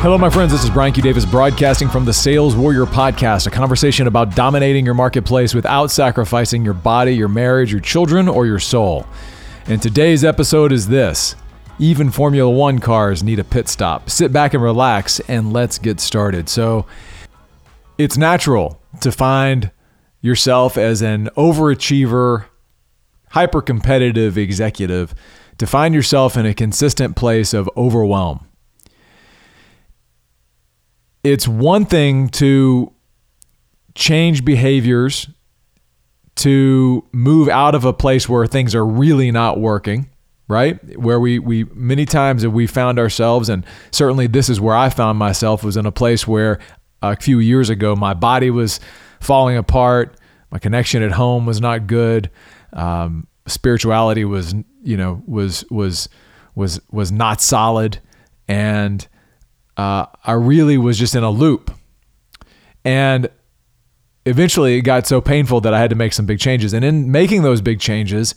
Hello, my friends. This is Brian Q. Davis broadcasting from the Sales Warrior Podcast, a conversation about dominating your marketplace without sacrificing your body, your marriage, your children, or your soul. And today's episode is this Even Formula One cars need a pit stop. Sit back and relax, and let's get started. So, it's natural to find yourself as an overachiever, hyper competitive executive, to find yourself in a consistent place of overwhelm it's one thing to change behaviors to move out of a place where things are really not working right? Where we we many times have we found ourselves and certainly this is where i found myself was in a place where a few years ago my body was falling apart my connection at home was not good um, spirituality was you know was was was was not solid and uh, I really was just in a loop. And eventually it got so painful that I had to make some big changes. And in making those big changes,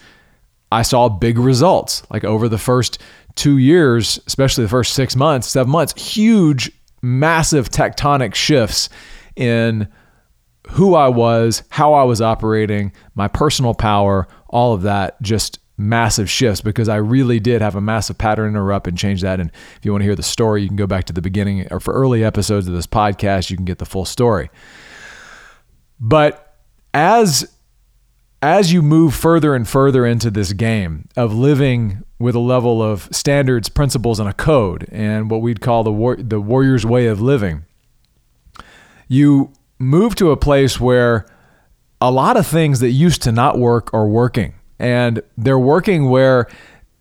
I saw big results. Like over the first two years, especially the first six months, seven months, huge, massive tectonic shifts in who I was, how I was operating, my personal power, all of that just massive shifts because I really did have a massive pattern interrupt and change that. And if you want to hear the story, you can go back to the beginning or for early episodes of this podcast, you can get the full story. But as as you move further and further into this game of living with a level of standards, principles, and a code, and what we'd call the war, the warrior's way of living, you move to a place where a lot of things that used to not work are working and they're working where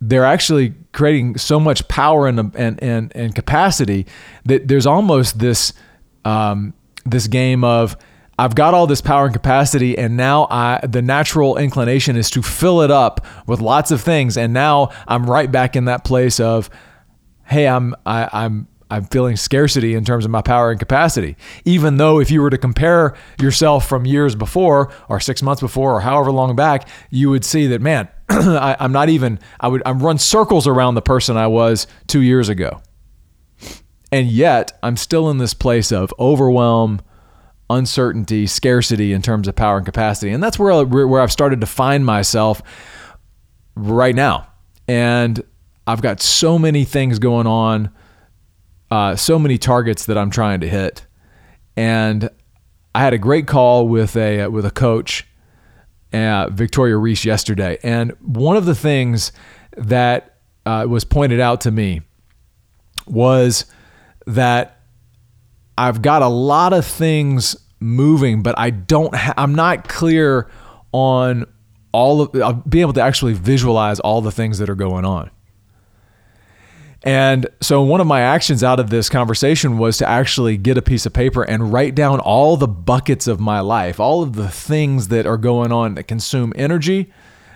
they're actually creating so much power and and and, and capacity that there's almost this um, this game of I've got all this power and capacity, and now I the natural inclination is to fill it up with lots of things, and now I'm right back in that place of, hey, I'm I, I'm I'm feeling scarcity in terms of my power and capacity. Even though if you were to compare yourself from years before or six months before or however long back, you would see that, man, I, am not even, I would, I'm run circles around the person I was two years ago. And yet I'm still in this place of overwhelm, uncertainty, scarcity in terms of power and capacity. And that's where, where I've started to find myself right now. And I've got so many things going on uh, so many targets that I'm trying to hit. And I had a great call with a with a coach, uh, Victoria Reese, yesterday. And one of the things that uh, was pointed out to me was that I've got a lot of things moving, but I don't. Ha- I'm not clear on all of. I'll be able to actually visualize all the things that are going on. And so one of my actions out of this conversation was to actually get a piece of paper and write down all the buckets of my life, all of the things that are going on that consume energy,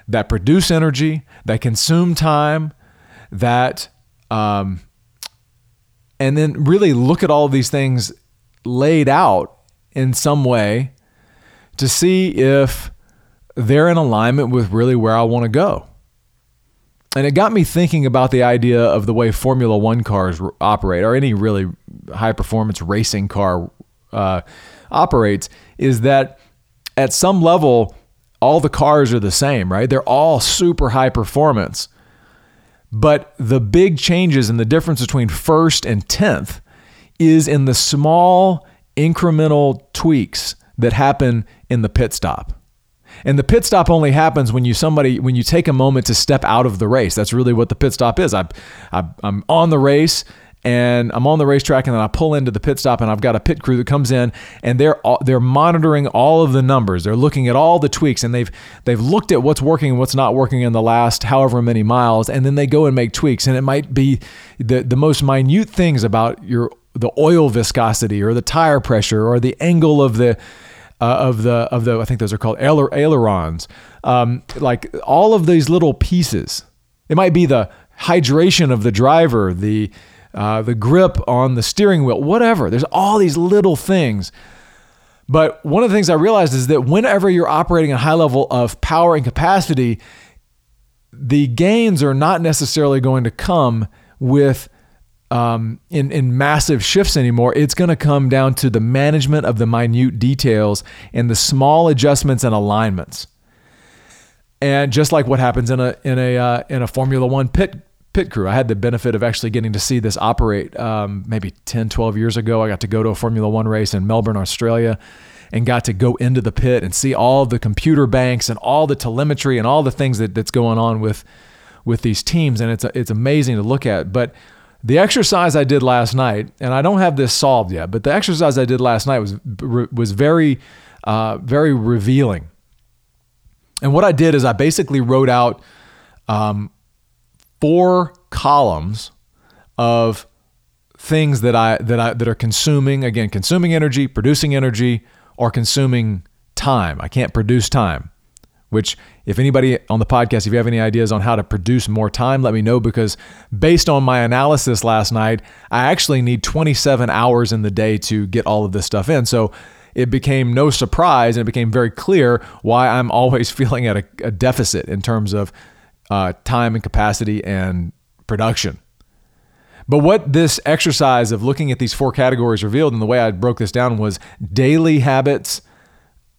that produce energy, that consume time, that, um, and then really look at all these things laid out in some way to see if they're in alignment with really where I want to go. And it got me thinking about the idea of the way Formula One cars operate, or any really high performance racing car uh, operates, is that at some level, all the cars are the same, right? They're all super high performance. But the big changes and the difference between first and 10th is in the small incremental tweaks that happen in the pit stop. And the pit stop only happens when you somebody when you take a moment to step out of the race. That's really what the pit stop is. I, I I'm on the race and I'm on the racetrack and then I pull into the pit stop and I've got a pit crew that comes in and they're they're monitoring all of the numbers. They're looking at all the tweaks and they've they've looked at what's working and what's not working in the last however many miles and then they go and make tweaks and it might be the the most minute things about your the oil viscosity or the tire pressure or the angle of the uh, of the of the I think those are called ailer, ailerons. Um, like all of these little pieces. It might be the hydration of the driver, the uh, the grip on the steering wheel, whatever. There's all these little things. But one of the things I realized is that whenever you're operating a high level of power and capacity, the gains are not necessarily going to come with um, in, in massive shifts anymore. It's going to come down to the management of the minute details and the small adjustments and alignments. And just like what happens in a in a uh, in a Formula One pit pit crew, I had the benefit of actually getting to see this operate um, maybe 10, 12 years ago. I got to go to a Formula One race in Melbourne, Australia, and got to go into the pit and see all the computer banks and all the telemetry and all the things that, that's going on with with these teams. And it's it's amazing to look at. But the exercise I did last night, and I don't have this solved yet, but the exercise I did last night was was very uh, very revealing and what I did is I basically wrote out um, four columns of things that I that I that are consuming again, consuming energy, producing energy, or consuming time. I can't produce time. Which, if anybody on the podcast, if you have any ideas on how to produce more time, let me know because based on my analysis last night, I actually need 27 hours in the day to get all of this stuff in. So it became no surprise and it became very clear why I'm always feeling at a, a deficit in terms of uh, time and capacity and production. But what this exercise of looking at these four categories revealed, and the way I broke this down was daily habits,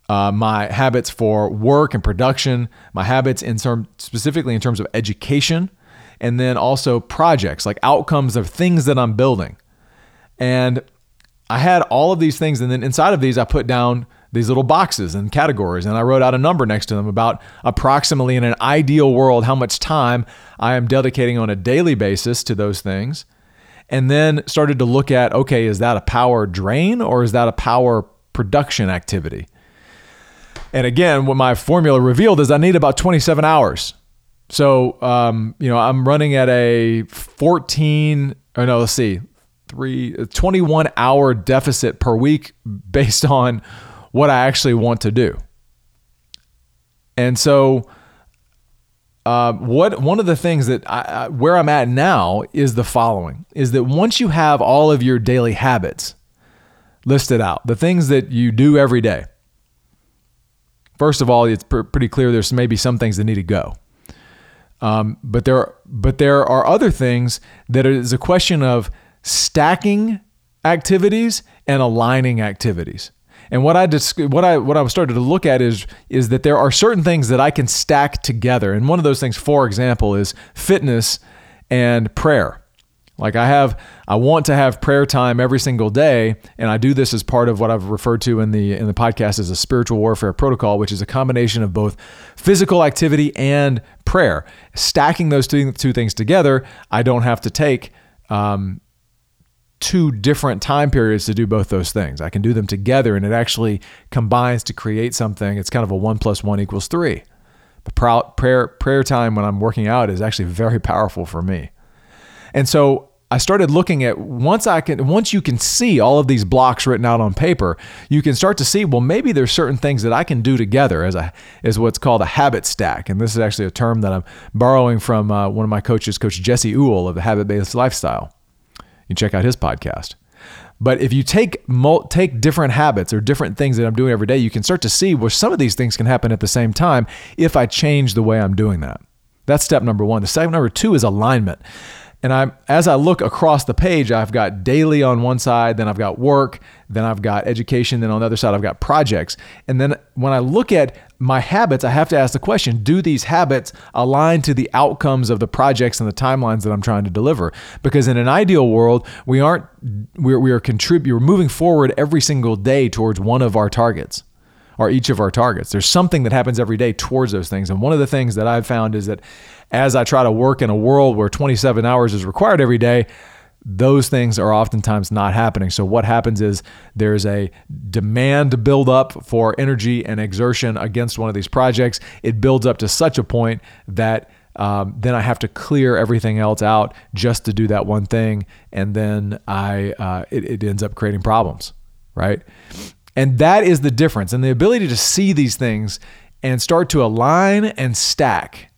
uh, my habits for work and production, my habits in term, specifically in terms of education, and then also projects like outcomes of things that I'm building. And I had all of these things, and then inside of these, I put down these little boxes and categories, and I wrote out a number next to them about approximately in an ideal world how much time I am dedicating on a daily basis to those things. And then started to look at okay, is that a power drain or is that a power production activity? And again, what my formula revealed is I need about 27 hours. So, um, you know, I'm running at a 14, or no, let's see, three 21 hour deficit per week based on what I actually want to do. And so, uh, what one of the things that I, I, where I'm at now is the following: is that once you have all of your daily habits listed out, the things that you do every day. First of all, it's pr- pretty clear there's maybe some things that need to go. Um, but there, but there are other things that is a question of stacking activities and aligning activities. And what I dis- what I what I started to look at is is that there are certain things that I can stack together. And one of those things, for example, is fitness and prayer. Like I have I want to have prayer time every single day and I do this as part of what I've referred to in the in the podcast as a spiritual warfare protocol which is a combination of both physical activity and prayer. Stacking those two, two things together, I don't have to take um, two different time periods to do both those things. I can do them together and it actually combines to create something. It's kind of a one plus one equals three. But prayer, prayer time when I'm working out is actually very powerful for me. And so I started looking at once I can once you can see all of these blocks written out on paper, you can start to see well maybe there's certain things that I can do together as a as what's called a habit stack, and this is actually a term that I'm borrowing from uh, one of my coaches, Coach Jesse Uhl of the Habit Based Lifestyle. You check out his podcast. But if you take take different habits or different things that I'm doing every day, you can start to see where some of these things can happen at the same time if I change the way I'm doing that. That's step number one. The step number two is alignment. And I, as I look across the page, I've got daily on one side, then I've got work, then I've got education, then on the other side, I've got projects. And then when I look at my habits, I have to ask the question do these habits align to the outcomes of the projects and the timelines that I'm trying to deliver? Because in an ideal world, we aren't, we're, we are contributing, we're moving forward every single day towards one of our targets or each of our targets. There's something that happens every day towards those things. And one of the things that I've found is that as I try to work in a world where 27 hours is required every day, those things are oftentimes not happening. So, what happens is there's a demand build up for energy and exertion against one of these projects. It builds up to such a point that um, then I have to clear everything else out just to do that one thing, and then I uh, it, it ends up creating problems, right? And that is the difference. And the ability to see these things and start to align and stack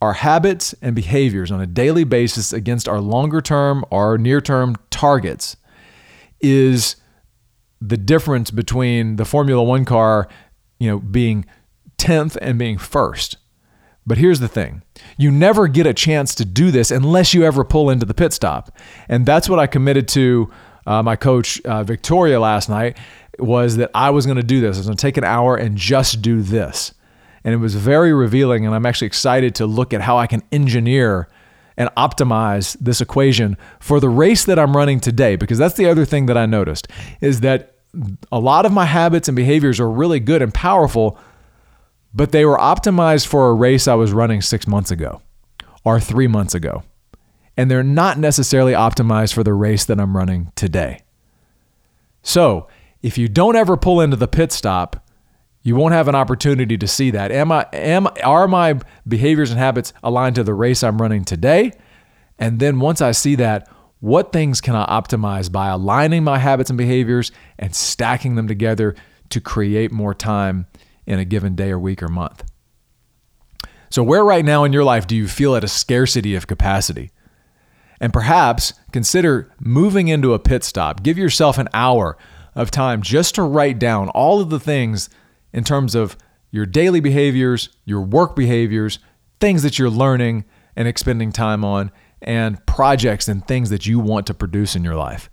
our habits and behaviors on a daily basis against our longer term or near term targets is the difference between the Formula One car, you know, being 10th and being first. But here's the thing you never get a chance to do this unless you ever pull into the pit stop. And that's what I committed to uh, my coach, uh, Victoria, last night was that I was going to do this. I was going to take an hour and just do this. And it was very revealing. And I'm actually excited to look at how I can engineer and optimize this equation for the race that I'm running today. Because that's the other thing that I noticed is that a lot of my habits and behaviors are really good and powerful, but they were optimized for a race I was running six months ago or three months ago. And they're not necessarily optimized for the race that I'm running today. So, if you don't ever pull into the pit stop, you won't have an opportunity to see that. Am I am are my behaviors and habits aligned to the race I'm running today? And then once I see that, what things can I optimize by aligning my habits and behaviors and stacking them together to create more time in a given day or week or month? So, where right now in your life do you feel at a scarcity of capacity? And perhaps consider moving into a pit stop. Give yourself an hour of time just to write down all of the things in terms of your daily behaviors, your work behaviors, things that you're learning and expending time on, and projects and things that you want to produce in your life.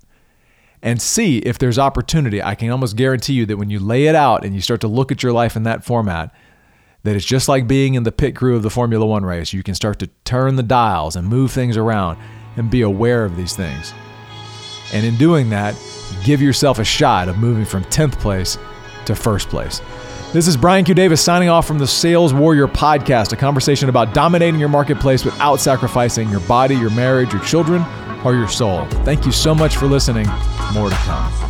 And see if there's opportunity. I can almost guarantee you that when you lay it out and you start to look at your life in that format, that it's just like being in the pit crew of the Formula One race. You can start to turn the dials and move things around and be aware of these things. And in doing that, give yourself a shot of moving from 10th place to first place. This is Brian Q. Davis signing off from the Sales Warrior podcast, a conversation about dominating your marketplace without sacrificing your body, your marriage, your children, or your soul. Thank you so much for listening. More to come.